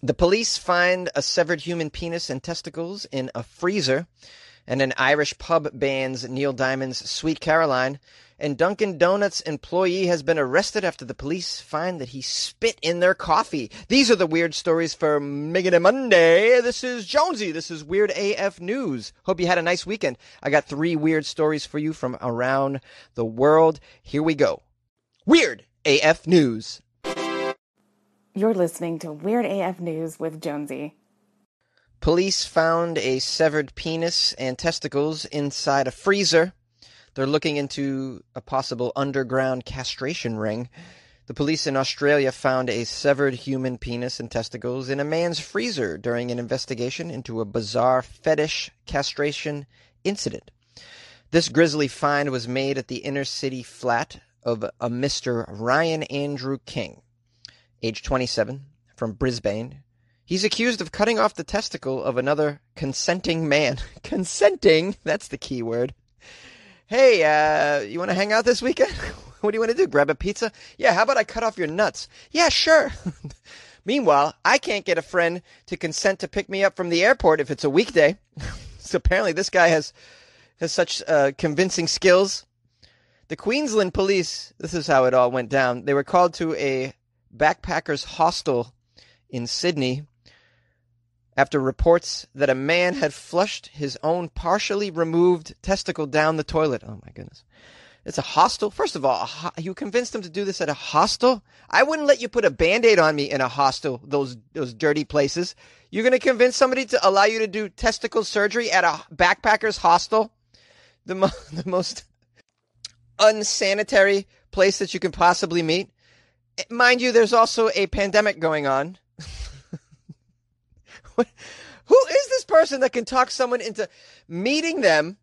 The police find a severed human penis and testicles in a freezer, and an Irish pub bans Neil Diamond's Sweet Caroline. And Dunkin' Donuts employee has been arrested after the police find that he spit in their coffee. These are the weird stories for Miggity Monday. This is Jonesy. This is Weird AF News. Hope you had a nice weekend. I got three weird stories for you from around the world. Here we go. Weird AF News. You're listening to Weird AF News with Jonesy. Police found a severed penis and testicles inside a freezer. They're looking into a possible underground castration ring. The police in Australia found a severed human penis and testicles in a man's freezer during an investigation into a bizarre fetish castration incident. This grisly find was made at the inner city flat of a Mr. Ryan Andrew King, age 27, from Brisbane. He's accused of cutting off the testicle of another consenting man. consenting, that's the key word hey, uh, you want to hang out this weekend? what do you want to do? Grab a pizza? Yeah, how about I cut off your nuts? Yeah, sure. Meanwhile, I can't get a friend to consent to pick me up from the airport if it's a weekday. so apparently this guy has has such uh, convincing skills. The Queensland police, this is how it all went down. They were called to a backpackers hostel in Sydney after reports that a man had flushed his own partially removed testicle down the toilet. Oh my goodness. It's a hostel. First of all, you convinced him to do this at a hostel? I wouldn't let you put a band-aid on me in a hostel, those those dirty places. You're going to convince somebody to allow you to do testicle surgery at a backpackers hostel? The, mo- the most unsanitary place that you can possibly meet. Mind you, there's also a pandemic going on who is this person that can talk someone into meeting them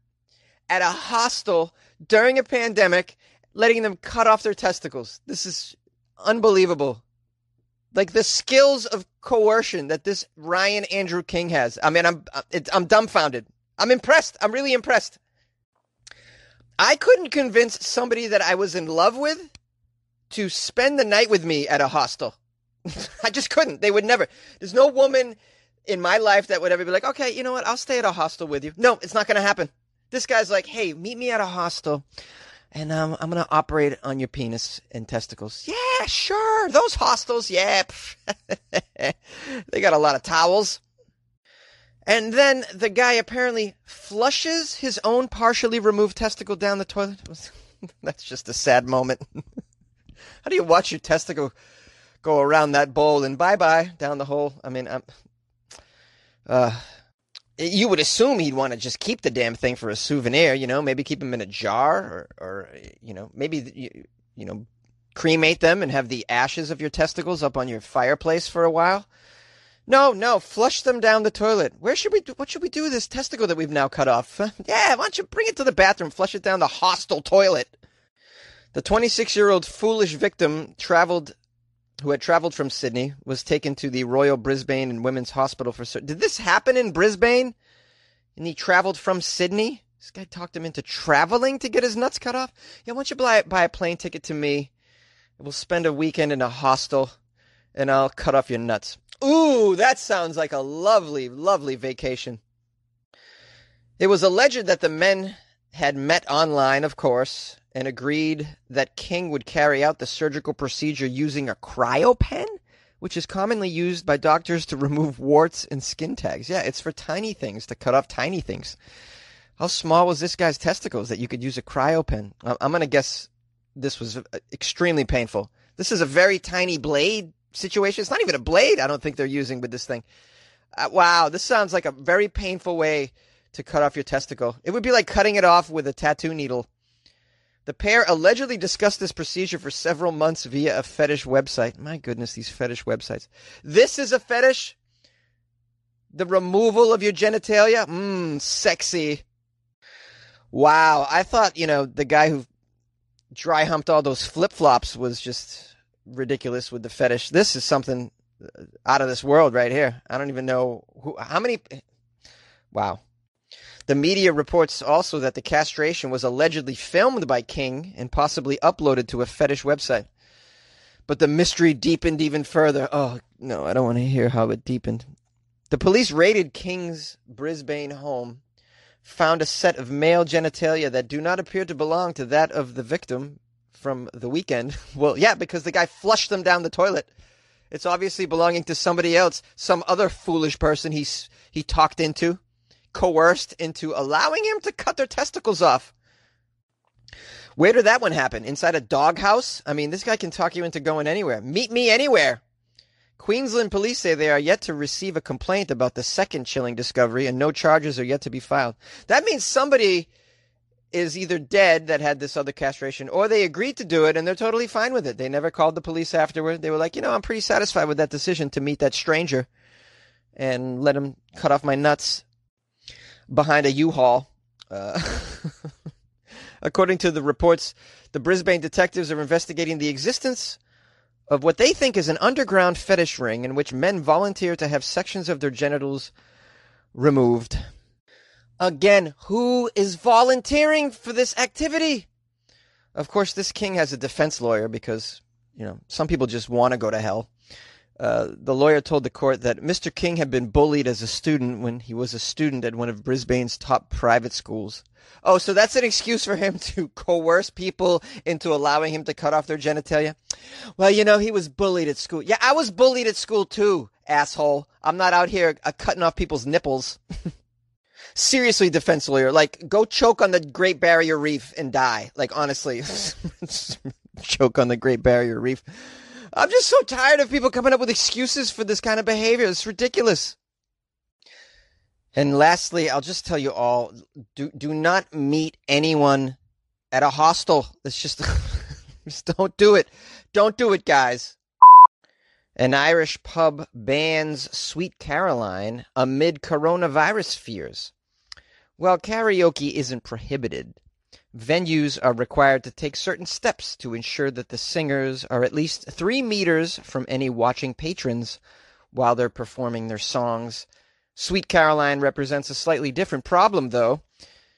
at a hostel during a pandemic, letting them cut off their testicles? This is unbelievable. Like the skills of coercion that this Ryan Andrew King has. I mean, I'm uh, I'm dumbfounded. I'm impressed. I'm really impressed. I couldn't convince somebody that I was in love with to spend the night with me at a hostel. I just couldn't. They would never. There's no woman in my life that would ever be like, okay, you know what? I'll stay at a hostel with you. No, it's not going to happen. This guy's like, hey, meet me at a hostel and um, I'm going to operate on your penis and testicles. Yeah, sure. Those hostels, yeah. they got a lot of towels. And then the guy apparently flushes his own partially removed testicle down the toilet. That's just a sad moment. How do you watch your testicle go around that bowl and bye bye down the hole? I mean, I'm, uh, you would assume he'd want to just keep the damn thing for a souvenir, you know, maybe keep them in a jar or, or you know, maybe, you, you know, cremate them and have the ashes of your testicles up on your fireplace for a while. No, no, flush them down the toilet. Where should we do, what should we do with this testicle that we've now cut off? yeah, why don't you bring it to the bathroom, flush it down the hostel toilet. The 26 year old foolish victim traveled who had traveled from Sydney, was taken to the Royal Brisbane and Women's Hospital for. Did this happen in Brisbane? And he traveled from Sydney. This guy talked him into traveling to get his nuts cut off. Yeah, why don't you buy buy a plane ticket to me? We'll spend a weekend in a hostel, and I'll cut off your nuts. Ooh, that sounds like a lovely, lovely vacation. It was alleged that the men had met online, of course, and agreed that King would carry out the surgical procedure using a cryopen, which is commonly used by doctors to remove warts and skin tags. Yeah, it's for tiny things, to cut off tiny things. How small was this guy's testicles that you could use a cryopen? I'm going to guess this was uh, extremely painful. This is a very tiny blade situation. It's not even a blade, I don't think they're using with this thing. Uh, wow, this sounds like a very painful way to cut off your testicle. It would be like cutting it off with a tattoo needle. The pair allegedly discussed this procedure for several months via a fetish website. My goodness, these fetish websites. This is a fetish? The removal of your genitalia? Mmm, sexy. Wow, I thought, you know, the guy who dry humped all those flip flops was just ridiculous with the fetish. This is something out of this world right here. I don't even know who, how many. Wow. The media reports also that the castration was allegedly filmed by King and possibly uploaded to a fetish website. but the mystery deepened even further. Oh, no, I don't want to hear how it deepened. The police raided King's Brisbane home, found a set of male genitalia that do not appear to belong to that of the victim from the weekend. Well, yeah, because the guy flushed them down the toilet. It's obviously belonging to somebody else, some other foolish person he's he talked into, coerced into allowing him to cut their testicles off. Where did that one happen? Inside a doghouse? I mean, this guy can talk you into going anywhere. Meet me anywhere. Queensland police say they are yet to receive a complaint about the second chilling discovery and no charges are yet to be filed. That means somebody is either dead that had this other castration or they agreed to do it and they're totally fine with it. They never called the police afterward. They were like, you know, I'm pretty satisfied with that decision to meet that stranger and let him cut off my nuts behind a U-Haul. Uh, According to the reports, the Brisbane detectives are investigating the existence of what they think is an underground fetish ring in which men volunteer to have sections of their genitals removed. Again, who is volunteering for this activity? Of course, this king has a defense lawyer because, you know, some people just want to go to hell. Uh, the lawyer told the court that Mr. King had been bullied as a student when he was a student at one of Brisbane's top private schools. Oh, so that's an excuse for him to coerce people into allowing him to cut off their genitalia? Well, you know, he was bullied at school. Yeah, I was bullied at school too, asshole. I'm not out here uh, cutting off people's nipples. Seriously, defense lawyer, like, go choke on the Great Barrier Reef and die. Like, honestly, choke on the Great Barrier Reef. I'm just so tired of people coming up with excuses for this kind of behavior. It's ridiculous. And lastly, I'll just tell you all do do not meet anyone at a hostel. It's just just don't do it. Don't do it, guys. An Irish pub bans Sweet Caroline amid coronavirus fears. Well, karaoke isn't prohibited, venues are required to take certain steps to ensure that the singers are at least three meters from any watching patrons while they're performing their songs. Sweet Caroline represents a slightly different problem, though.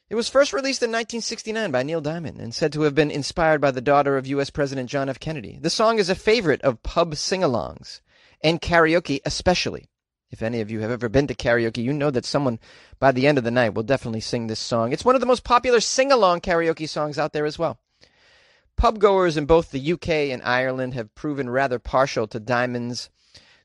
It was first released in 1969 by Neil Diamond and said to have been inspired by the daughter of U.S. President John F. Kennedy. The song is a favorite of pub sing alongs, and karaoke especially. If any of you have ever been to karaoke, you know that someone by the end of the night will definitely sing this song. It's one of the most popular sing along karaoke songs out there as well. Pub goers in both the UK and Ireland have proven rather partial to Diamond's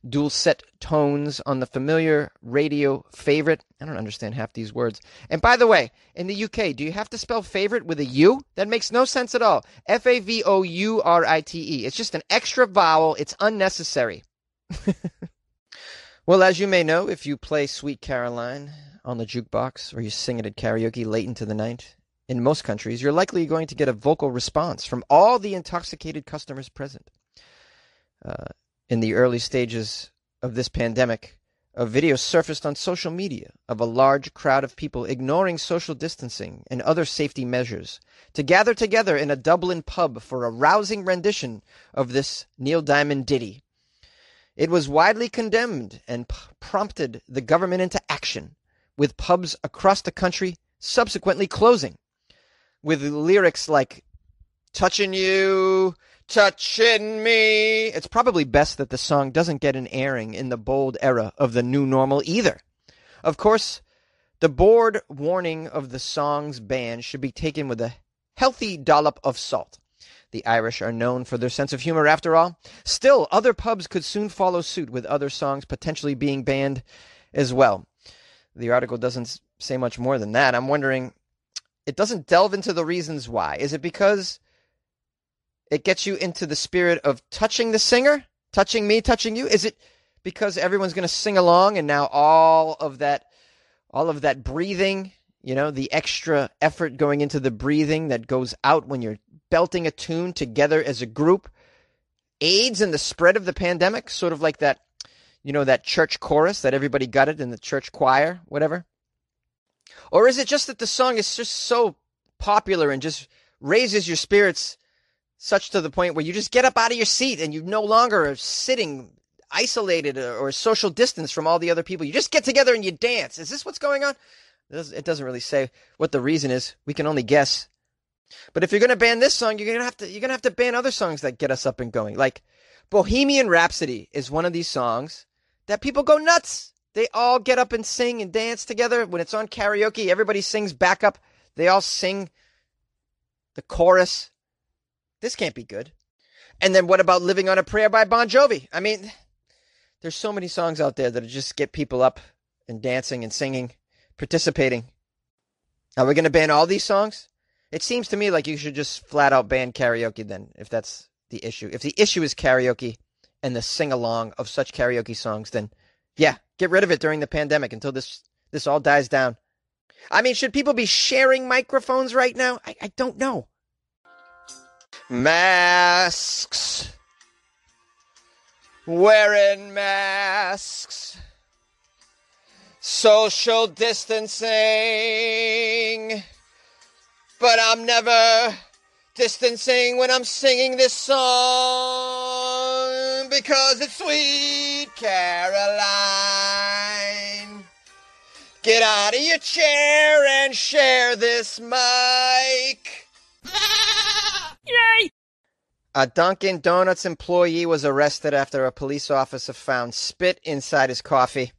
dulcet tones on the familiar radio favorite. I don't understand half these words. And by the way, in the UK, do you have to spell favorite with a U? That makes no sense at all. F A V O U R I T E. It's just an extra vowel. It's unnecessary. Well, as you may know, if you play Sweet Caroline on the jukebox or you sing it at karaoke late into the night, in most countries, you're likely going to get a vocal response from all the intoxicated customers present. Uh, in the early stages of this pandemic, a video surfaced on social media of a large crowd of people ignoring social distancing and other safety measures to gather together in a Dublin pub for a rousing rendition of this Neil Diamond ditty. It was widely condemned and p- prompted the government into action, with pubs across the country subsequently closing, with lyrics like, touching you, touching me. It's probably best that the song doesn't get an airing in the bold era of the new normal either. Of course, the board warning of the song's ban should be taken with a healthy dollop of salt. The Irish are known for their sense of humor, after all. Still, other pubs could soon follow suit with other songs potentially being banned as well. The article doesn't say much more than that. I'm wondering, it doesn't delve into the reasons why. Is it because it gets you into the spirit of touching the singer? Touching me, touching you? Is it because everyone's going to sing along and now all of that all of that breathing, you know, the extra effort going into the breathing that goes out when you're belting a tune together as a group aids in the spread of the pandemic, sort of like that, you know, that church chorus that everybody got it in the church choir, whatever? Or is it just that the song is just so popular and just raises your spirits such to the point where you just get up out of your seat and you no longer are sitting isolated or social distance from all the other people. You just get together and you dance. Is this what's going on? It doesn't really say what the reason is. We can only guess. But if you're going to ban this song, you're going to have to you're going to have to ban other songs that get us up and going. Like Bohemian Rhapsody is one of these songs that people go nuts. They all get up and sing and dance together. When it's on karaoke, everybody sings backup. They all sing the chorus. This can't be good. And then what about Living on a Prayer by Bon Jovi? I mean, there's so many songs out there that just get people up and dancing and singing, participating. Are we going to ban all these songs? It seems to me like you should just flat out ban karaoke then, if that's the issue. If the issue is karaoke and the sing along of such karaoke songs, then yeah, get rid of it during the pandemic until this this all dies down. I mean, should people be sharing microphones right now? I, I don't know. Masks. Wearing masks. Social distancing. But I'm never distancing when I'm singing this song because it's sweet Caroline. Get out of your chair and share this mic. Yay! A Dunkin' Donuts employee was arrested after a police officer found spit inside his coffee.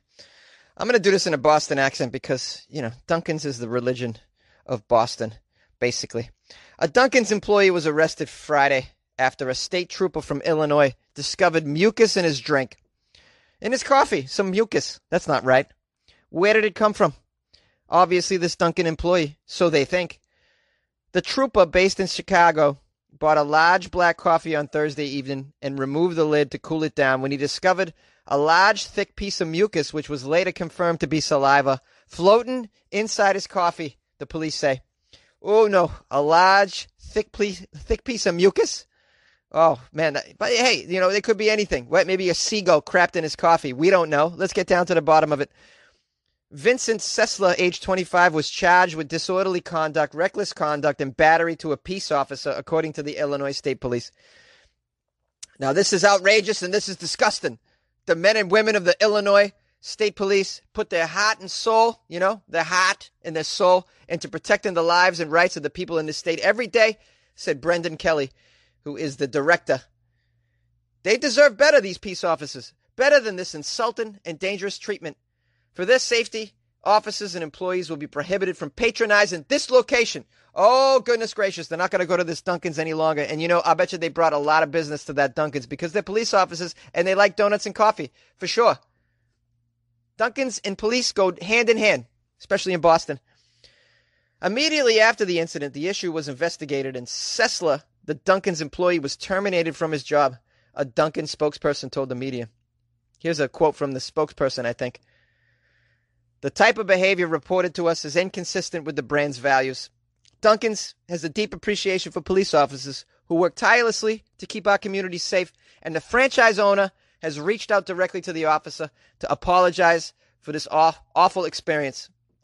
I'm going to do this in a Boston accent because, you know, Dunkin's is the religion of Boston, basically. A Dunkin's employee was arrested Friday after a state trooper from Illinois discovered mucus in his drink. In his coffee, some mucus. That's not right. Where did it come from? Obviously, this Dunkin' employee, so they think. The trooper, based in Chicago, bought a large black coffee on Thursday evening and removed the lid to cool it down when he discovered a large, thick piece of mucus, which was later confirmed to be saliva, floating inside his coffee, the police say. Oh no, a large, thick piece, thick piece of mucus. Oh man, but hey, you know it could be anything. Maybe a seagull crapped in his coffee. We don't know. Let's get down to the bottom of it. Vincent Sessler, age 25, was charged with disorderly conduct, reckless conduct, and battery to a peace officer, according to the Illinois State Police. Now, this is outrageous and this is disgusting. The men and women of the Illinois State Police put their heart and soul, you know, their heart and their soul into protecting the lives and rights of the people in this state every day, said Brendan Kelly, who is the director. They deserve better, these peace officers, better than this insulting and dangerous treatment. For their safety, officers and employees will be prohibited from patronizing this location. Oh, goodness gracious, they're not going to go to this Dunkin's any longer. And you know, I bet you they brought a lot of business to that Dunkin's because they're police officers and they like donuts and coffee, for sure. Dunkin's and police go hand in hand, especially in Boston. Immediately after the incident, the issue was investigated, and Sessler, the Dunkin's employee, was terminated from his job, a Dunkin' spokesperson told the media. Here's a quote from the spokesperson, I think. The type of behavior reported to us is inconsistent with the brand's values. Dunkin's has a deep appreciation for police officers who work tirelessly to keep our communities safe, and the franchise owner has reached out directly to the officer to apologize for this aw- awful experience.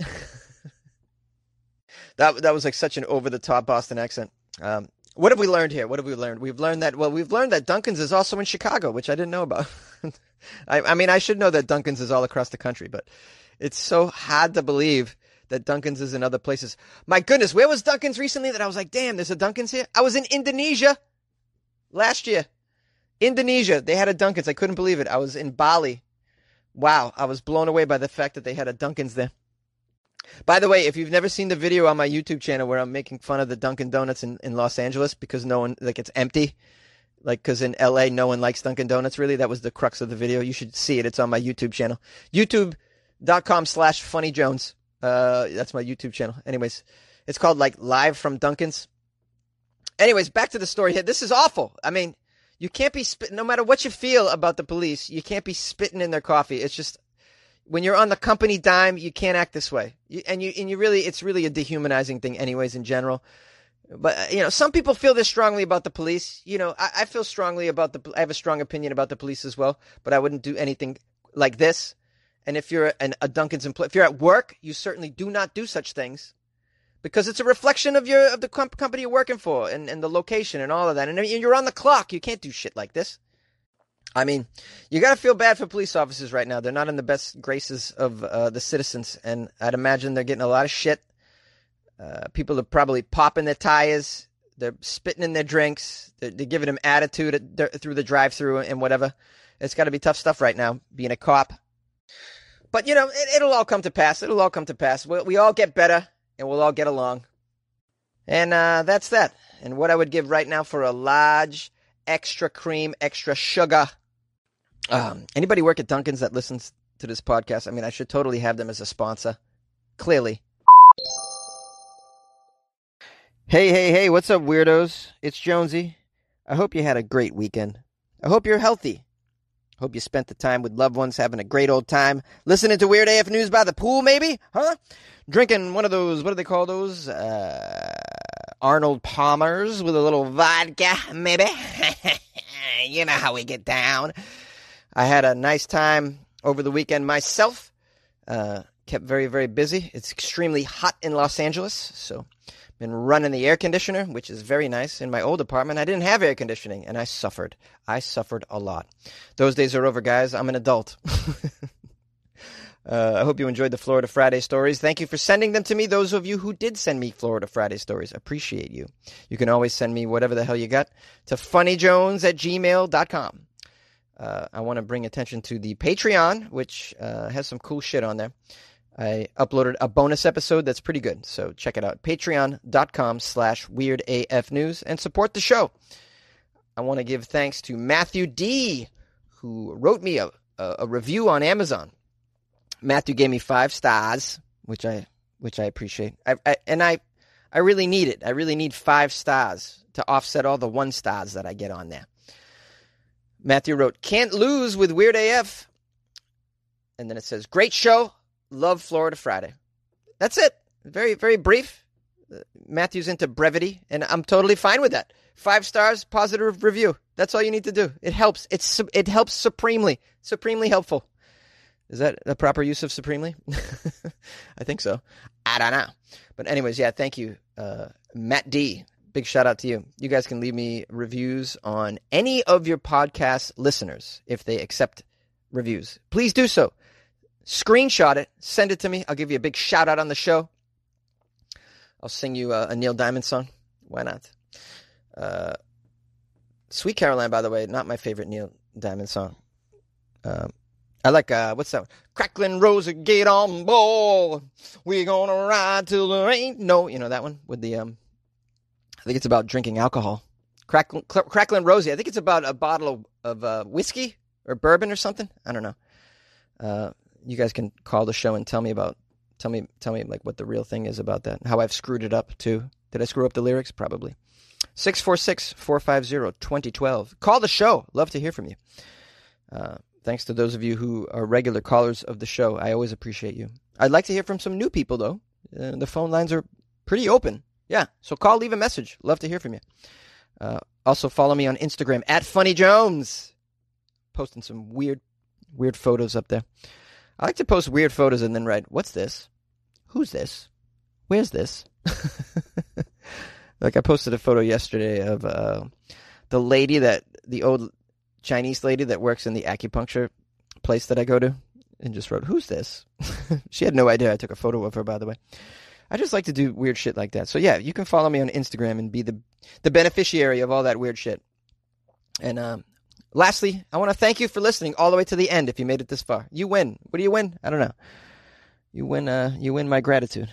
that that was like such an over the top Boston accent. Um, what have we learned here? What have we learned? We've learned that well, we've learned that Dunkin's is also in Chicago, which I didn't know about. I, I mean, I should know that Dunkin's is all across the country, but it's so hard to believe that Dunkin's is in other places. My goodness, where was Dunkin's recently that I was like, damn, there's a Dunkin's here? I was in Indonesia last year. Indonesia, they had a Dunkin's. I couldn't believe it. I was in Bali. Wow, I was blown away by the fact that they had a Dunkin's there. By the way, if you've never seen the video on my YouTube channel where I'm making fun of the Dunkin' Donuts in, in Los Angeles because no one, like, it's empty, like, because in LA, no one likes Dunkin' Donuts, really, that was the crux of the video. You should see it. It's on my YouTube channel. YouTube.com slash Funny Jones. Uh, that's my YouTube channel. Anyways, it's called, like, Live from Dunkin's. Anyways, back to the story here. This is awful. I mean, you can't be spitting, no matter what you feel about the police, you can't be spitting in their coffee. It's just, when you're on the company dime, you can't act this way. You, and you, and you really, it's really a dehumanizing thing, anyways, in general. But, uh, you know, some people feel this strongly about the police. You know, I, I feel strongly about the, I have a strong opinion about the police as well, but I wouldn't do anything like this. And if you're an, a Dunkin's employee, if you're at work, you certainly do not do such things because it's a reflection of your of the comp- company you're working for and, and the location and all of that. And you're on the clock. You can't do shit like this. I mean, you got to feel bad for police officers right now. They're not in the best graces of uh, the citizens, and I'd imagine they're getting a lot of shit. Uh, people are probably popping their tires. They're spitting in their drinks. They're, they're giving them attitude at, through the drive-through and whatever. It's got to be tough stuff right now, being a cop. But you know, it, will all come to pass. It'll all come to pass. we we all get better, and we'll all get along. And uh, that's that. And what I would give right now for a large, extra cream, extra sugar. Um, anybody work at Dunkin's that listens to this podcast? I mean, I should totally have them as a sponsor. Clearly. Hey, hey, hey, what's up, weirdos? It's Jonesy. I hope you had a great weekend. I hope you're healthy. Hope you spent the time with loved ones having a great old time. Listening to Weird AF News by the pool, maybe? Huh? Drinking one of those, what do they call those? Uh, Arnold Palmers with a little vodka, maybe? you know how we get down. I had a nice time over the weekend myself. Uh, kept very, very busy. It's extremely hot in Los Angeles, so been running the air conditioner, which is very nice. In my old apartment, I didn't have air conditioning, and I suffered. I suffered a lot. Those days are over, guys. I'm an adult. uh, I hope you enjoyed the Florida Friday stories. Thank you for sending them to me. Those of you who did send me Florida Friday stories, appreciate you. You can always send me whatever the hell you got to funnyjones at gmail.com. Uh, I want to bring attention to the Patreon, which uh, has some cool shit on there. I uploaded a bonus episode that's pretty good. So check it out. Patreon.com slash weirdafnews and support the show. I want to give thanks to Matthew D, who wrote me a, a, review on Amazon. Matthew gave me five stars, which I which I appreciate. I, I, and I I really need it. I really need five stars to offset all the one stars that I get on there. Matthew wrote, "Can't lose with Weird AF," and then it says, "Great show love Florida Friday. That's it. Very, very brief. Matthew's into brevity, and I'm totally fine with that. Five stars, positive review. That's all you need to do. It helps. It's it helps supremely, supremely helpful. Is that a proper use of supremely? I think so. I don't know. But anyways, yeah, thank you, uh, Matt D. Big shout out to you. You guys can leave me reviews on any of your podcast listeners if they accept reviews. Please do so screenshot it, send it to me. I'll give you a big shout out on the show. I'll sing you a, a Neil Diamond song. Why not? Uh, Sweet Caroline, by the way, not my favorite Neil Diamond song. Um, I like uh, what's that? Cracklin' Rosa, get on board. We gonna ride till there ain't no. You know that one with the um. I think it's about drinking alcohol. Cracklin', Cracklin' Rosie. I think it's about a bottle of, of uh, whiskey or bourbon or something. I don't know. Uh, you guys can call the show and tell me about tell me tell me like what the real thing is about that. How I've screwed it up too. Did I screw up the lyrics? Probably. 646-450-2012. Call the show. Love to hear from you. Uh, thanks to those of you who are regular callers of the show. I always appreciate you. I'd like to hear from some new people though. Uh, the phone lines are pretty open. Yeah, so call, leave a message. Love to hear from you. Uh, also follow me on Instagram at Funny Jones. Posting some weird, weird photos up there. I like to post weird photos and then write, "What's this? Who's this? Where's this?" like I posted a photo yesterday of uh, the lady that the old Chinese lady that works in the acupuncture place that I go to, and just wrote, "Who's this?" she had no idea I took a photo of her, by the way. I just like to do weird shit like that. So yeah, you can follow me on Instagram and be the the beneficiary of all that weird shit. And um, Lastly, I want to thank you for listening all the way to the end. If you made it this far, you win. What do you win? I don't know. You win. Uh, you win my gratitude.